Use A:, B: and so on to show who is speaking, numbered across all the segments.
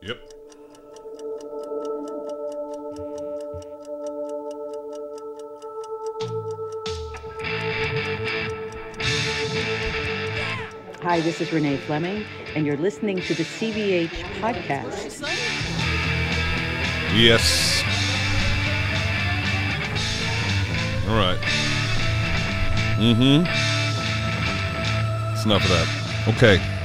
A: Yep.
B: Hi, this is Renee Fleming, and you're listening to the CVH podcast.
A: Yes. All right. Mm-hmm. It's enough of that. Okay.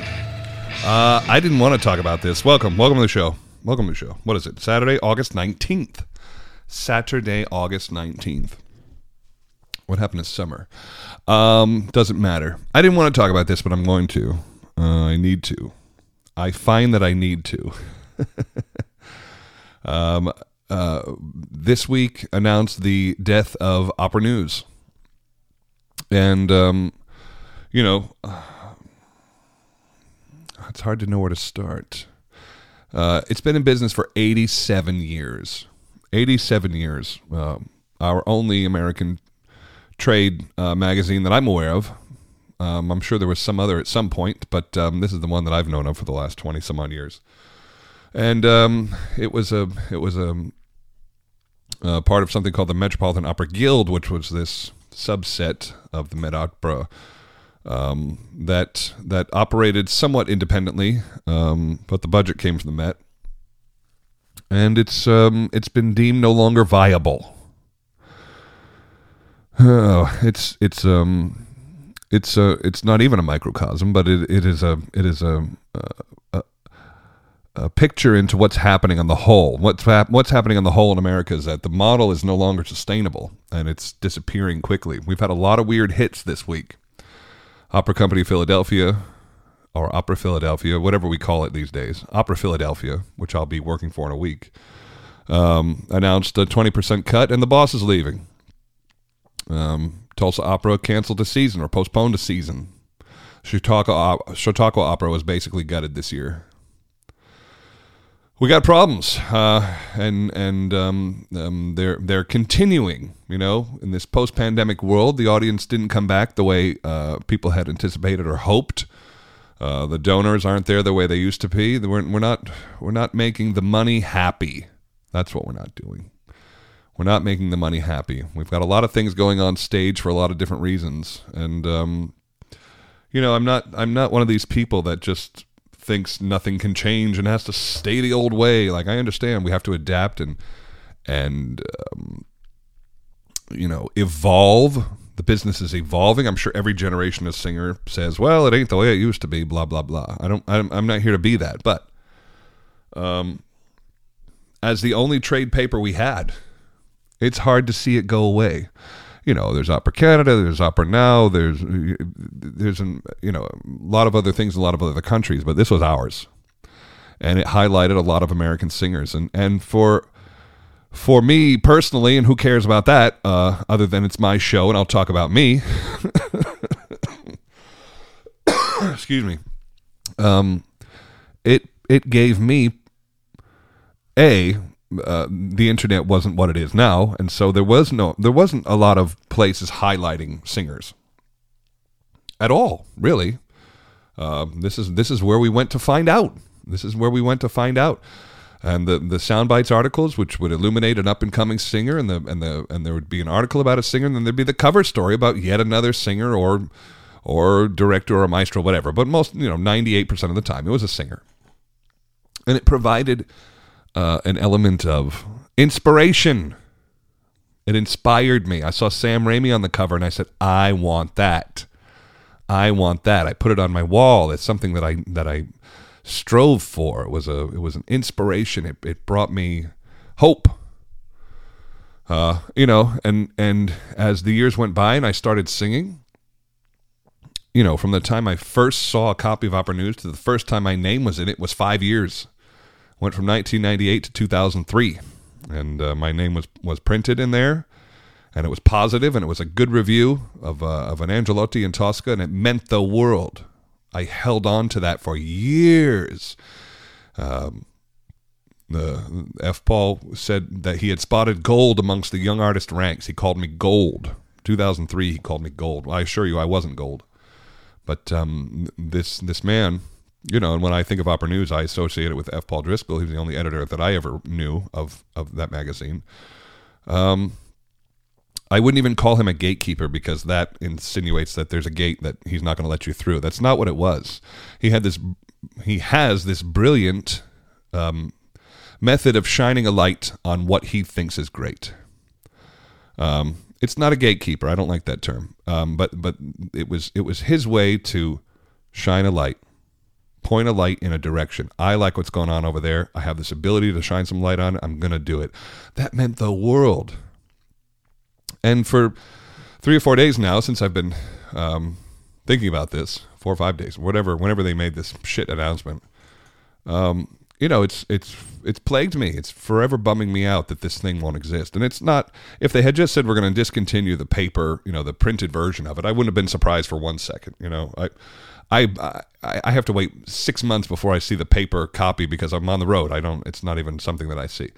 A: Uh, I didn't want to talk about this. Welcome. Welcome to the show. Welcome to the show. What is it? Saturday, August 19th. Saturday, August 19th. What happened this summer? Um, doesn't matter. I didn't want to talk about this, but I'm going to. Uh, I need to. I find that I need to. um, uh, this week announced the death of Opera News. And, um, you know, it's hard to know where to start. Uh, it's been in business for 87 years. 87 years. Uh, our only American trade uh, magazine that I'm aware of. Um, I'm sure there was some other at some point, but um, this is the one that I've known of for the last 20 some odd years. And um, it was a it was a, a, part of something called the Metropolitan Opera Guild, which was this subset of the Met Opera um, that that operated somewhat independently, um, but the budget came from the Met, and it's um, it's been deemed no longer viable. Oh, it's it's um it's a it's not even a microcosm, but it, it is a it is a, a, a picture into what's happening on the whole. What's hap- what's happening on the whole in America is that the model is no longer sustainable and it's disappearing quickly. We've had a lot of weird hits this week. Opera Company Philadelphia or Opera Philadelphia, whatever we call it these days, Opera Philadelphia, which I'll be working for in a week, um, announced a 20% cut and the boss is leaving. Um, Tulsa Opera canceled the season or postponed a season. Chautauqua, Chautauqua Opera was basically gutted this year. We got problems, uh, and and um, um, they're they're continuing. You know, in this post-pandemic world, the audience didn't come back the way uh, people had anticipated or hoped. Uh, the donors aren't there the way they used to be. We're, we're not we're not making the money happy. That's what we're not doing. We're not making the money happy. We've got a lot of things going on stage for a lot of different reasons, and um, you know, I'm not I'm not one of these people that just thinks nothing can change and has to stay the old way. Like I understand we have to adapt and and um, you know evolve. The business is evolving. I'm sure every generation of singer says, "Well, it ain't the way it used to be." Blah blah blah. I don't. I'm, I'm not here to be that, but um, as the only trade paper we had it's hard to see it go away. You know, there's Opera Canada, there's Opera Now, there's there's an, you know a lot of other things a lot of other countries, but this was ours, and it highlighted a lot of American singers. And and for for me personally, and who cares about that? Uh, other than it's my show, and I'll talk about me. Excuse me. Um, it it gave me a uh, the internet wasn't what it is now, and so there was no there wasn't a lot of places highlighting singers at all, really. Uh, this is this is where we went to find out. This is where we went to find out. And the the soundbites articles, which would illuminate an up and coming singer, and the and the and there would be an article about a singer, and then there'd be the cover story about yet another singer or or director or maestro, whatever. But most, you know, ninety eight percent of the time, it was a singer, and it provided uh, an element of inspiration. It inspired me. I saw Sam Ramey on the cover and I said, I want that. I want that. I put it on my wall. It's something that I that I strove for. It was a it was an inspiration. It it brought me hope. Uh, you know, and and as the years went by and I started singing, you know, from the time I first saw a copy of Opera News to the first time my name was in it was five years. Went from 1998 to 2003, and uh, my name was was printed in there, and it was positive, and it was a good review of uh, of an Angelotti in Tosca, and it meant the world. I held on to that for years. Um, the F. Paul said that he had spotted gold amongst the young artist ranks. He called me gold. 2003, he called me gold. I assure you, I wasn't gold. But um, this this man you know, and when I think of Opera News, I associate it with F. Paul Driscoll. He's the only editor that I ever knew of of that magazine. Um, I wouldn't even call him a gatekeeper because that insinuates that there's a gate that he's not going to let you through. That's not what it was. He had this. He has this brilliant um, method of shining a light on what he thinks is great. Um, it's not a gatekeeper. I don't like that term. Um, but but it was it was his way to shine a light, point a light in a direction. I like what's going on over there. I have this ability to shine some light on it. I'm going to do it. That meant the world. And for three or four days now, since I've been um, thinking about this, four or five days, whatever, whenever they made this shit announcement, um, you know, it's it's it's plagued me. It's forever bumming me out that this thing won't exist. And it's not. If they had just said we're going to discontinue the paper, you know, the printed version of it, I wouldn't have been surprised for one second. You know, I. I, I I have to wait six months before I see the paper copy because I'm on the road. I don't. It's not even something that I see.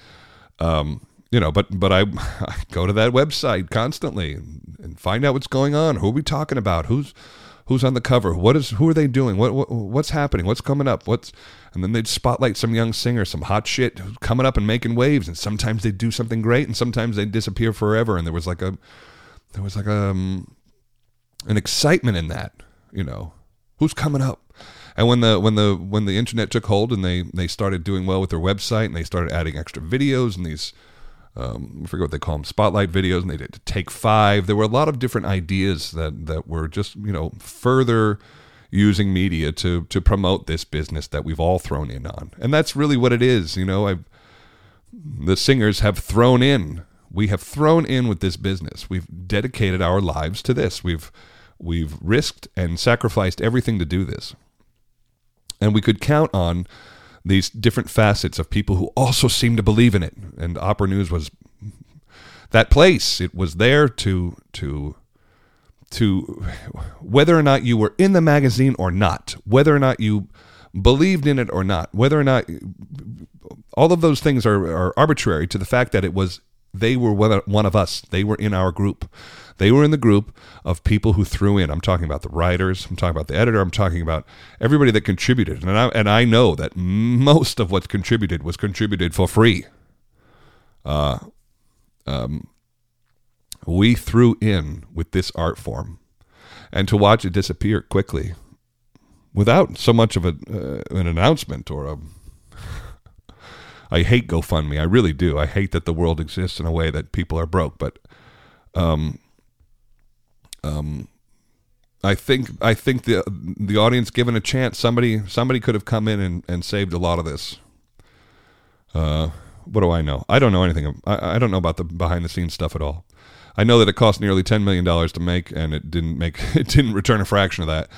A: Um, you know, but but I, I go to that website constantly and, find out what's going on. Who are we talking about? Who's who's on the cover? What is who are they doing? What, what what's happening? What's coming up? What's and then they'd spotlight some young singer, some hot shit coming up and making waves. And sometimes they'd do something great, and sometimes they'd disappear forever. And there was like a there was like a um, an excitement in that. You know, who's coming up? And when the when the when the internet took hold and they they started doing well with their website and they started adding extra videos and these um, I forget what they call them, spotlight videos, and they did take five. There were a lot of different ideas that that were just you know further using media to to promote this business that we've all thrown in on, and that's really what it is. You know, I've, the singers have thrown in. We have thrown in with this business. We've dedicated our lives to this. We've we've risked and sacrificed everything to do this, and we could count on these different facets of people who also seem to believe in it. And Opera News was that place. It was there to to to whether or not you were in the magazine or not, whether or not you believed in it or not, whether or not all of those things are, are arbitrary to the fact that it was they were one of us. They were in our group. They were in the group of people who threw in. I'm talking about the writers. I'm talking about the editor. I'm talking about everybody that contributed. And I, and I know that most of what's contributed was contributed for free. Uh, um, we threw in with this art form. And to watch it disappear quickly without so much of a, uh, an announcement or a I hate GoFundMe. I really do. I hate that the world exists in a way that people are broke. But um, um, I think I think the the audience given a chance, somebody somebody could have come in and, and saved a lot of this. Uh, what do I know? I don't know anything. I, I don't know about the behind the scenes stuff at all. I know that it cost nearly ten million dollars to make, and it didn't make it didn't return a fraction of that.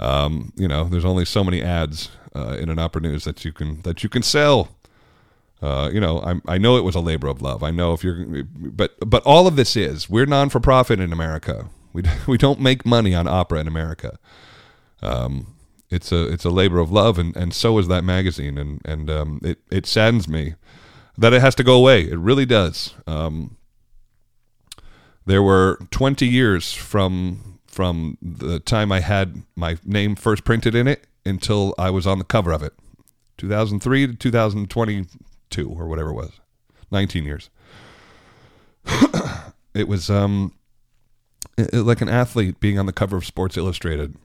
A: Um, you know, there's only so many ads uh, in an opera news that you can that you can sell. Uh, you know, I, I know it was a labor of love. I know if you're, but but all of this is we're non for profit in America. We we don't make money on opera in America. Um, it's a it's a labor of love, and, and so is that magazine, and and um, it it saddens me that it has to go away. It really does. Um, there were 20 years from from the time I had my name first printed in it until I was on the cover of it. 2003 to 2022 or whatever it was. 19 years. it was um like an athlete being on the cover of Sports Illustrated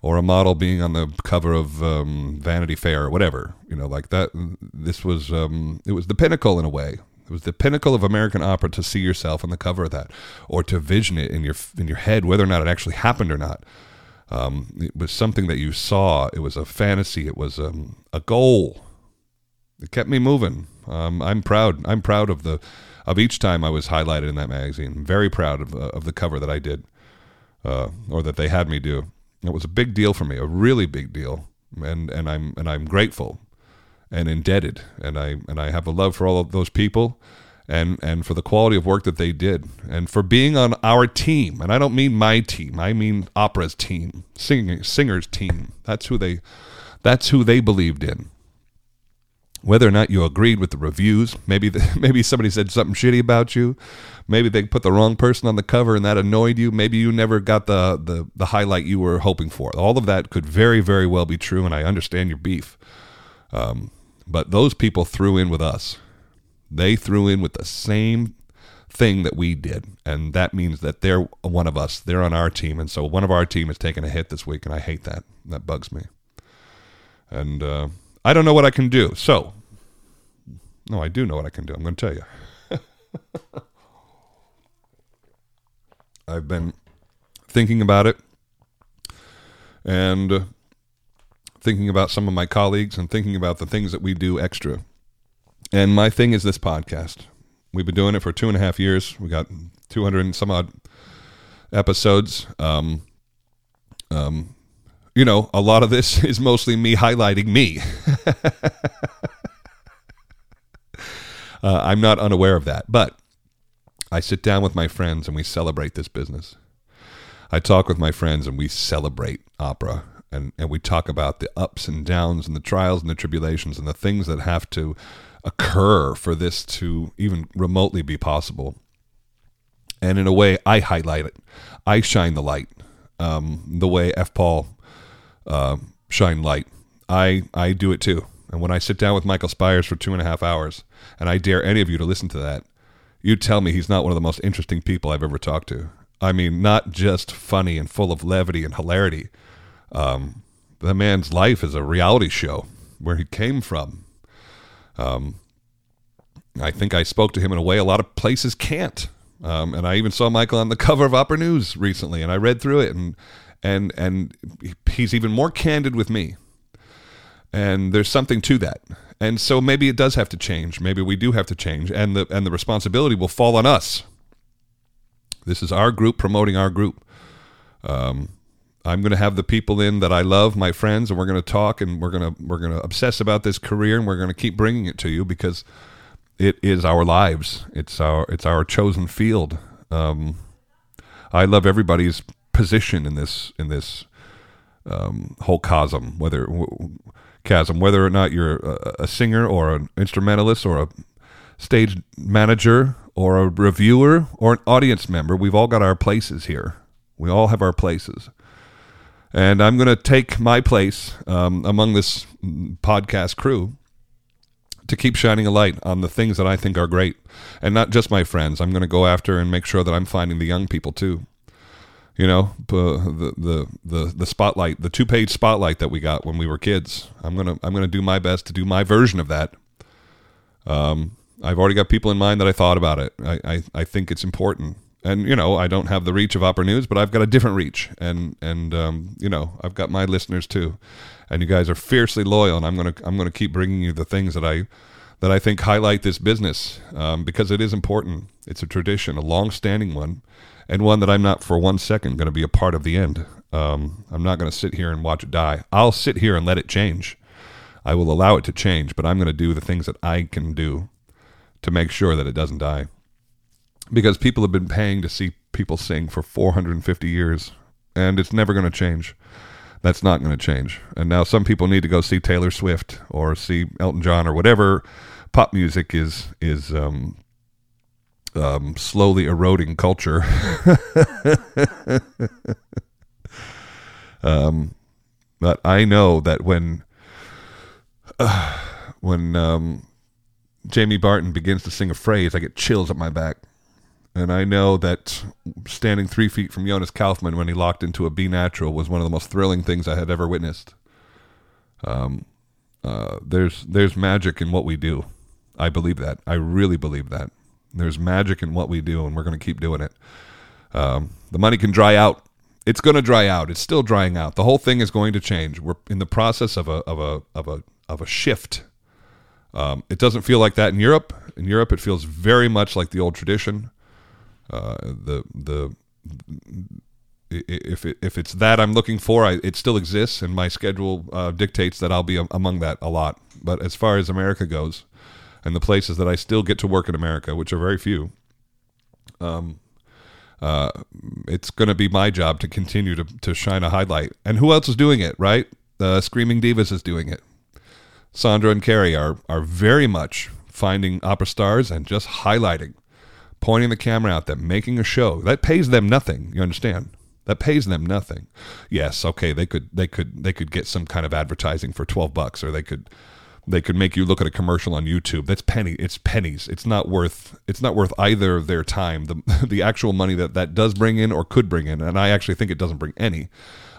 A: or a model being on the cover of um, Vanity Fair or whatever. You know, like that. This was um, it was the pinnacle in a way. It was the pinnacle of American opera to see yourself on the cover of that, or to vision it in your in your head, whether or not it actually happened or not. Um, it was something that you saw. It was a fantasy. It was um, a goal. It kept me moving. Um, I'm proud. I'm proud of the of each time I was highlighted in that magazine. I'm very proud of, uh, of the cover that I did, uh, or that they had me do. It was a big deal for me, a really big deal, and and I'm and I'm grateful and indebted, and I and I have a love for all of those people, and and for the quality of work that they did, and for being on our team. And I don't mean my team; I mean opera's team, singing singers team. That's who they, that's who they believed in. Whether or not you agreed with the reviews. Maybe the, maybe somebody said something shitty about you. Maybe they put the wrong person on the cover and that annoyed you. Maybe you never got the, the, the highlight you were hoping for. All of that could very, very well be true, and I understand your beef. Um, but those people threw in with us. They threw in with the same thing that we did, and that means that they're one of us. They're on our team, and so one of our team is taking a hit this week, and I hate that. That bugs me. And uh, I don't know what I can do. So, no, I do know what I can do. I'm going to tell you. I've been thinking about it and uh, thinking about some of my colleagues and thinking about the things that we do extra. And my thing is this podcast. We've been doing it for two and a half years. We got 200 and some odd episodes. Um, um, you know, a lot of this is mostly me highlighting me. uh, I'm not unaware of that, but I sit down with my friends and we celebrate this business. I talk with my friends and we celebrate opera and, and we talk about the ups and downs and the trials and the tribulations and the things that have to occur for this to even remotely be possible. And in a way, I highlight it. I shine the light. Um, the way F. Paul uh, shine light. I I do it too. And when I sit down with Michael Spyres for two and a half hours, and I dare any of you to listen to that, you tell me he's not one of the most interesting people I've ever talked to. I mean, not just funny and full of levity and hilarity. Um, the man's life is a reality show where he came from. Um, I think I spoke to him in a way a lot of places can't. Um, and I even saw Michael on the cover of Opera News recently, and I read through it, and and and he's even more candid with me. And there's something to that. And so maybe it does have to change. Maybe we do have to change, and the and the responsibility will fall on us. This is our group promoting our group. Um, I'm going to have the people in that I love, my friends, and we're going to talk and we're going to we're going to obsess about this career and we're going to keep bringing it to you because it is our lives. It's our it's our chosen field. Um, I love everybody's position in this in this um, whole chasm, whether chasm, whether or not you're a, a singer or an instrumentalist or a stage manager or a reviewer or an audience member. We've all got our places here. We all have our places. And I'm going to take my place um, among this podcast crew to keep shining a light on the things that I think are great. And not just my friends. I'm going to go after and make sure that I'm finding the young people too. You know, the the the the spotlight, the two-page spotlight that we got when we were kids. I'm to I'm to do my best to do my version of that. Um I've already got people in mind that I thought about it. I, I, I think it's important and you know I don't have the reach of Opera News, but I've got a different reach, and and um, you know I've got my listeners too, and you guys are fiercely loyal, and I'm gonna I'm gonna keep bringing you the things that I that I think highlight this business um, because it is important. It's a tradition, a long-standing one, and one that I'm not for one second going to be a part of the end. Um, I'm not going to sit here and watch it die. I'll sit here and let it change. I will allow it to change, but I'm going to do the things that I can do to make sure that it doesn't die because people have been paying to see people sing for 450 years and it's never going to change that's not going to change. And now some people need to go see taylor swift or see elton john or whatever pop music is is um, um, slowly eroding culture. Um, but i know that when uh, when um, jamie barton begins to sing a phrase i get chills up my back and I know that standing three feet from Jonas Kaufmann when he locked into a B natural was one of the most thrilling things I had ever witnessed. Um, uh, there's there's magic in what we do. I believe that. I really believe that. There's magic in what we do, and we're going to keep doing it. Um, the money can dry out. It's going to dry out. It's still drying out. The whole thing is going to change. We're in the process of a of a of a of a shift. Um, it doesn't feel like that in Europe. In Europe, it feels very much like the old tradition. Uh, the the if it, if it's that I'm looking for, I, it still exists, and my schedule uh, dictates that I'll be among that a lot. But as far as America goes, and the places that I still get to work in America, which are very few, um, uh, it's going to be my job to continue to to shine a highlight. And who else is doing it? Right? Uh, Screaming Divas is doing it. Sandra and Carrie are are very much finding opera stars and just highlighting, pointing the camera at them, making a show that pays them nothing. You understand? That pays them nothing. Yes, okay, they could they could they could get some kind of advertising for twelve bucks, or they could they could make you look at a commercial on YouTube. That's penny. It's pennies. It's not worth. It's not worth either their time. The the actual money that that does bring in or could bring in, and I actually think it doesn't bring any.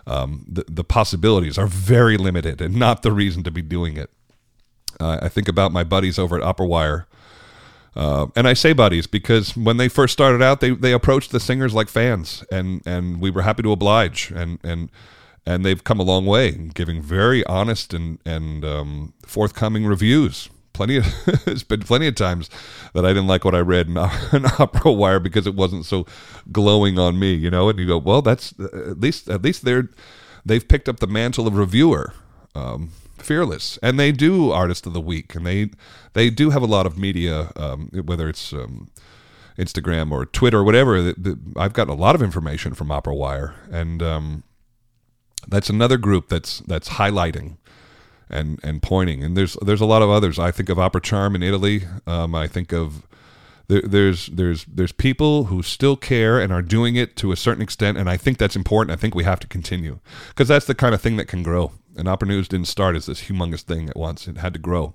A: Um, the the possibilities are very limited, and not the reason to be doing it. Uh, I think about my buddies over at Opera Wire. Uh, and I say buddies because when they first started out, they, they approached the singers like fans, and, and we were happy to oblige, and and and they've come a long way, giving very honest and and um, forthcoming reviews. Plenty of it's been plenty of times that I didn't like what I read in, in Opera Wire because it wasn't so glowing on me, you know. And you go, well, that's at least at least they're they've picked up the mantle of reviewer. Um, fearless. And they do artist of the week and they they do have a lot of media um, whether it's um, instagram or twitter or whatever i've gotten a lot of information from opera wire. And um, that's another group that's that's highlighting and and pointing. And there's there's a lot of others. I think of opera charm in italy. Um, i think of there, there's there's there's people who still care and are doing it to a certain extent. And i think that's important. I think we have to continue because that's the kind of thing that can grow and opera news didn't start as this humongous thing at once it had to grow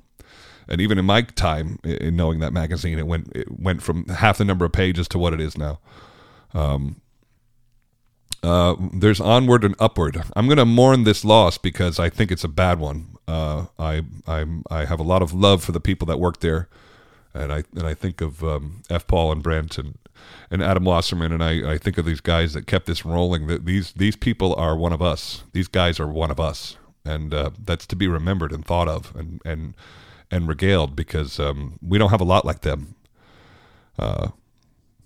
A: and even in my time in knowing that magazine it went it went from half the number of pages to what it is now um, uh, there's onward and upward. I'm going to mourn this loss because I think it's a bad one. Uh, I I'm, I have a lot of love for the people that work there, and I and I think of um, F. Paul and Brent and, and Adam Wasserman, and I, I think of these guys that kept this rolling. That these these people are one of us. These guys are one of us, and uh, that's to be remembered and thought of and and and regaled because um, we don't have a lot like them. Uh,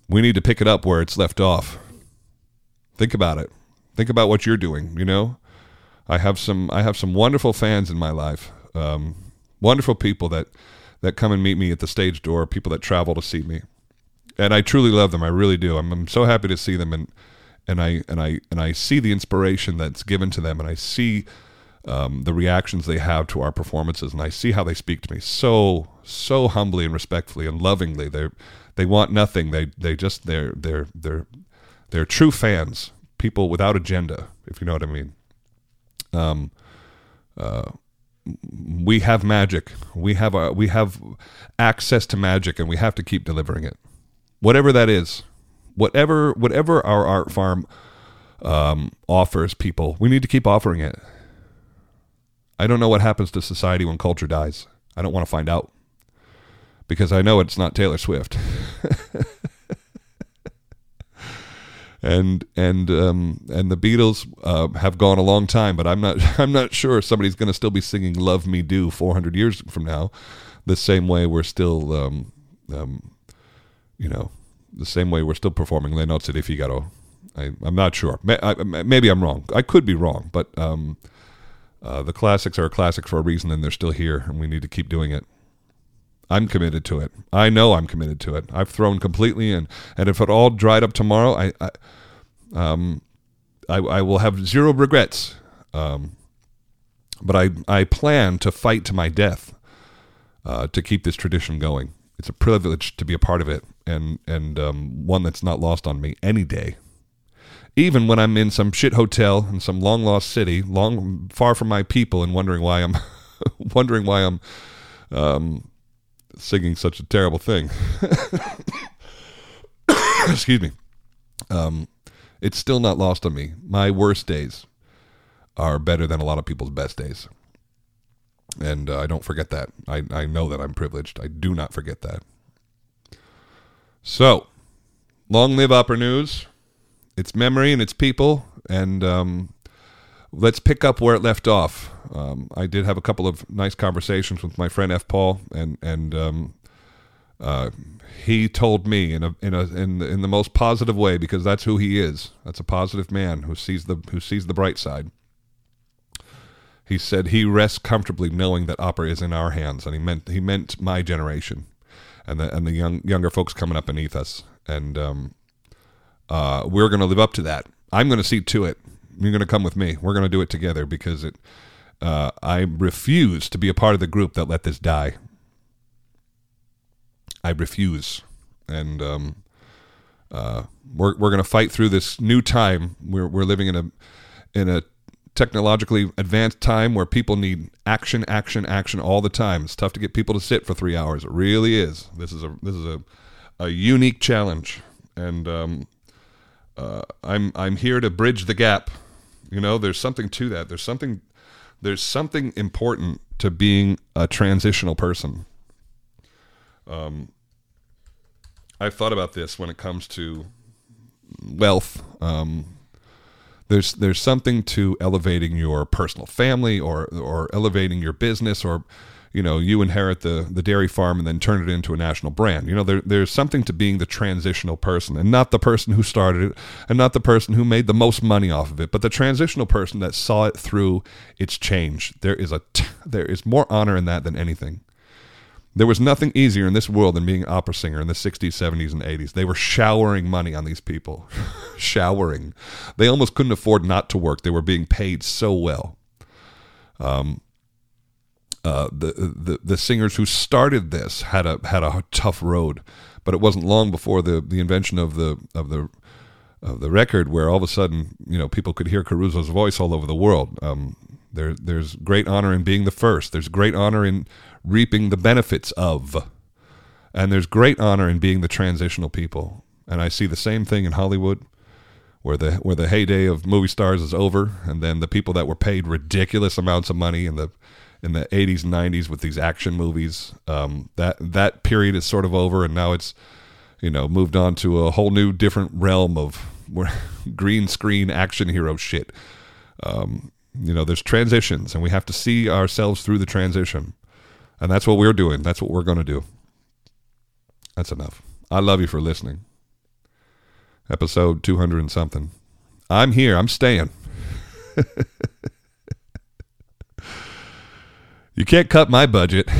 A: we need to pick it up where it's left off Think about it. Think about what you're doing. You know, I have some I have some wonderful fans in my life. Um, wonderful people that that come and meet me at the stage door. People that travel to see me, and I truly love them. I really do. I'm, I'm so happy to see them and and I and I and I see the inspiration that's given to them, and I see um, the reactions they have to our performances, and I see how they speak to me so so humbly and respectfully and lovingly. They they want nothing. They they just they're they're they're they're true fans, people without agenda, if you know what I mean. Um, uh, we have magic. We have a, we have access to magic, and we have to keep delivering it, whatever that is. Whatever whatever our art farm um, offers people, we need to keep offering it. I don't know what happens to society when culture dies. I don't want to find out because I know it's not Taylor Swift. and and um, and the Beatles uh, have gone a long time, but I'm not I'm not sure somebody's going to still be singing "Love Me Do" 400 years from now, the same way we're still, um, um, you know, the same way we're still performing "Le Nozze di Figaro." I, am not sure. Maybe I'm wrong. I could be wrong, but um, uh, the classics are a classic for a reason, and they're still here, and we need to keep doing it. I'm committed to it. I know I'm committed to it. I've thrown completely in, and if it all dried up tomorrow, I, I um, I, I, will have zero regrets. Um, but I, I plan to fight to my death uh, to keep this tradition going. It's a privilege to be a part of it, and and um, one that's not lost on me any day. Even when I'm in some shit hotel in some long lost city, long far from my people, and wondering why I'm wondering why I'm um, singing such a terrible thing. Excuse me. Um, it's still not lost on me. My worst days are better than a lot of people's best days. And uh, I don't forget that. I, I know that I'm privileged. I do not forget that. So, long live Opera News, its memory and its people. And um, let's pick up where it left off. Um, I did have a couple of nice conversations with my friend F. Paul, and and um, uh, he told me in a in a in the, in the most positive way because that's who he is. That's a positive man who sees the who sees the bright side. He said he rests comfortably knowing that opera is in our hands, and he meant he meant my generation, and the and the young younger folks coming up beneath us, and um, uh, we're going to live up to that. I'm going to see to it you're going to come with me. We're going to do it together because it uh, I refuse to be a part of the group that let this die. I refuse, and um, uh, we're we're going to fight through this new time. We're we're living in a in a technologically advanced time where people need action, action, action all the time. It's tough to get people to sit for three hours. It really is. This is a this is a a unique challenge, and um, uh, I'm I'm here to bridge the gap. You know, there's something to that. There's something there's something important to being a transitional person. Um, I've thought about this when it comes to wealth. Um, there's there's something to elevating your personal family or or elevating your business or you know you inherit the the dairy farm and then turn it into a national brand you know there there's something to being the transitional person and not the person who started it and not the person who made the most money off of it but the transitional person that saw it through its change there is a t- there is more honor in that than anything there was nothing easier in this world than being an opera singer in the 60s, 70s, and 80s. They were showering money on these people. showering. They almost couldn't afford not to work. They were being paid so well. Um, uh, the, the the singers who started this had a had a tough road, but it wasn't long before the, the invention of the of the of the record where all of a sudden you know people could hear Caruso's voice all over the world. Um, there there's great honor in being the first. There's great honor in reaping the benefits of. And there's great honor in being the transitional people. And I see the same thing in Hollywood, where the where the heyday of movie stars is over, and then the people that were paid ridiculous amounts of money in the in the 80s and 90s with these action movies, um, that that period is sort of over, and now it's you know moved on to a whole new different realm of green screen action hero shit. Um, you know, there's transitions, and we have to see ourselves through the transition. And that's what we're doing. That's what we're going to do. That's enough. I love you for listening. Episode 200 and something. I'm here. I'm staying. you can't cut my budget.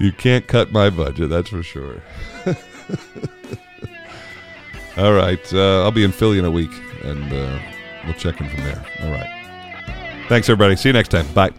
A: you can't cut my budget, that's for sure. All right. Uh, I'll be in Philly in a week. And. Uh, we'll check in from there. All right. Thanks, everybody. See you next time. Bye.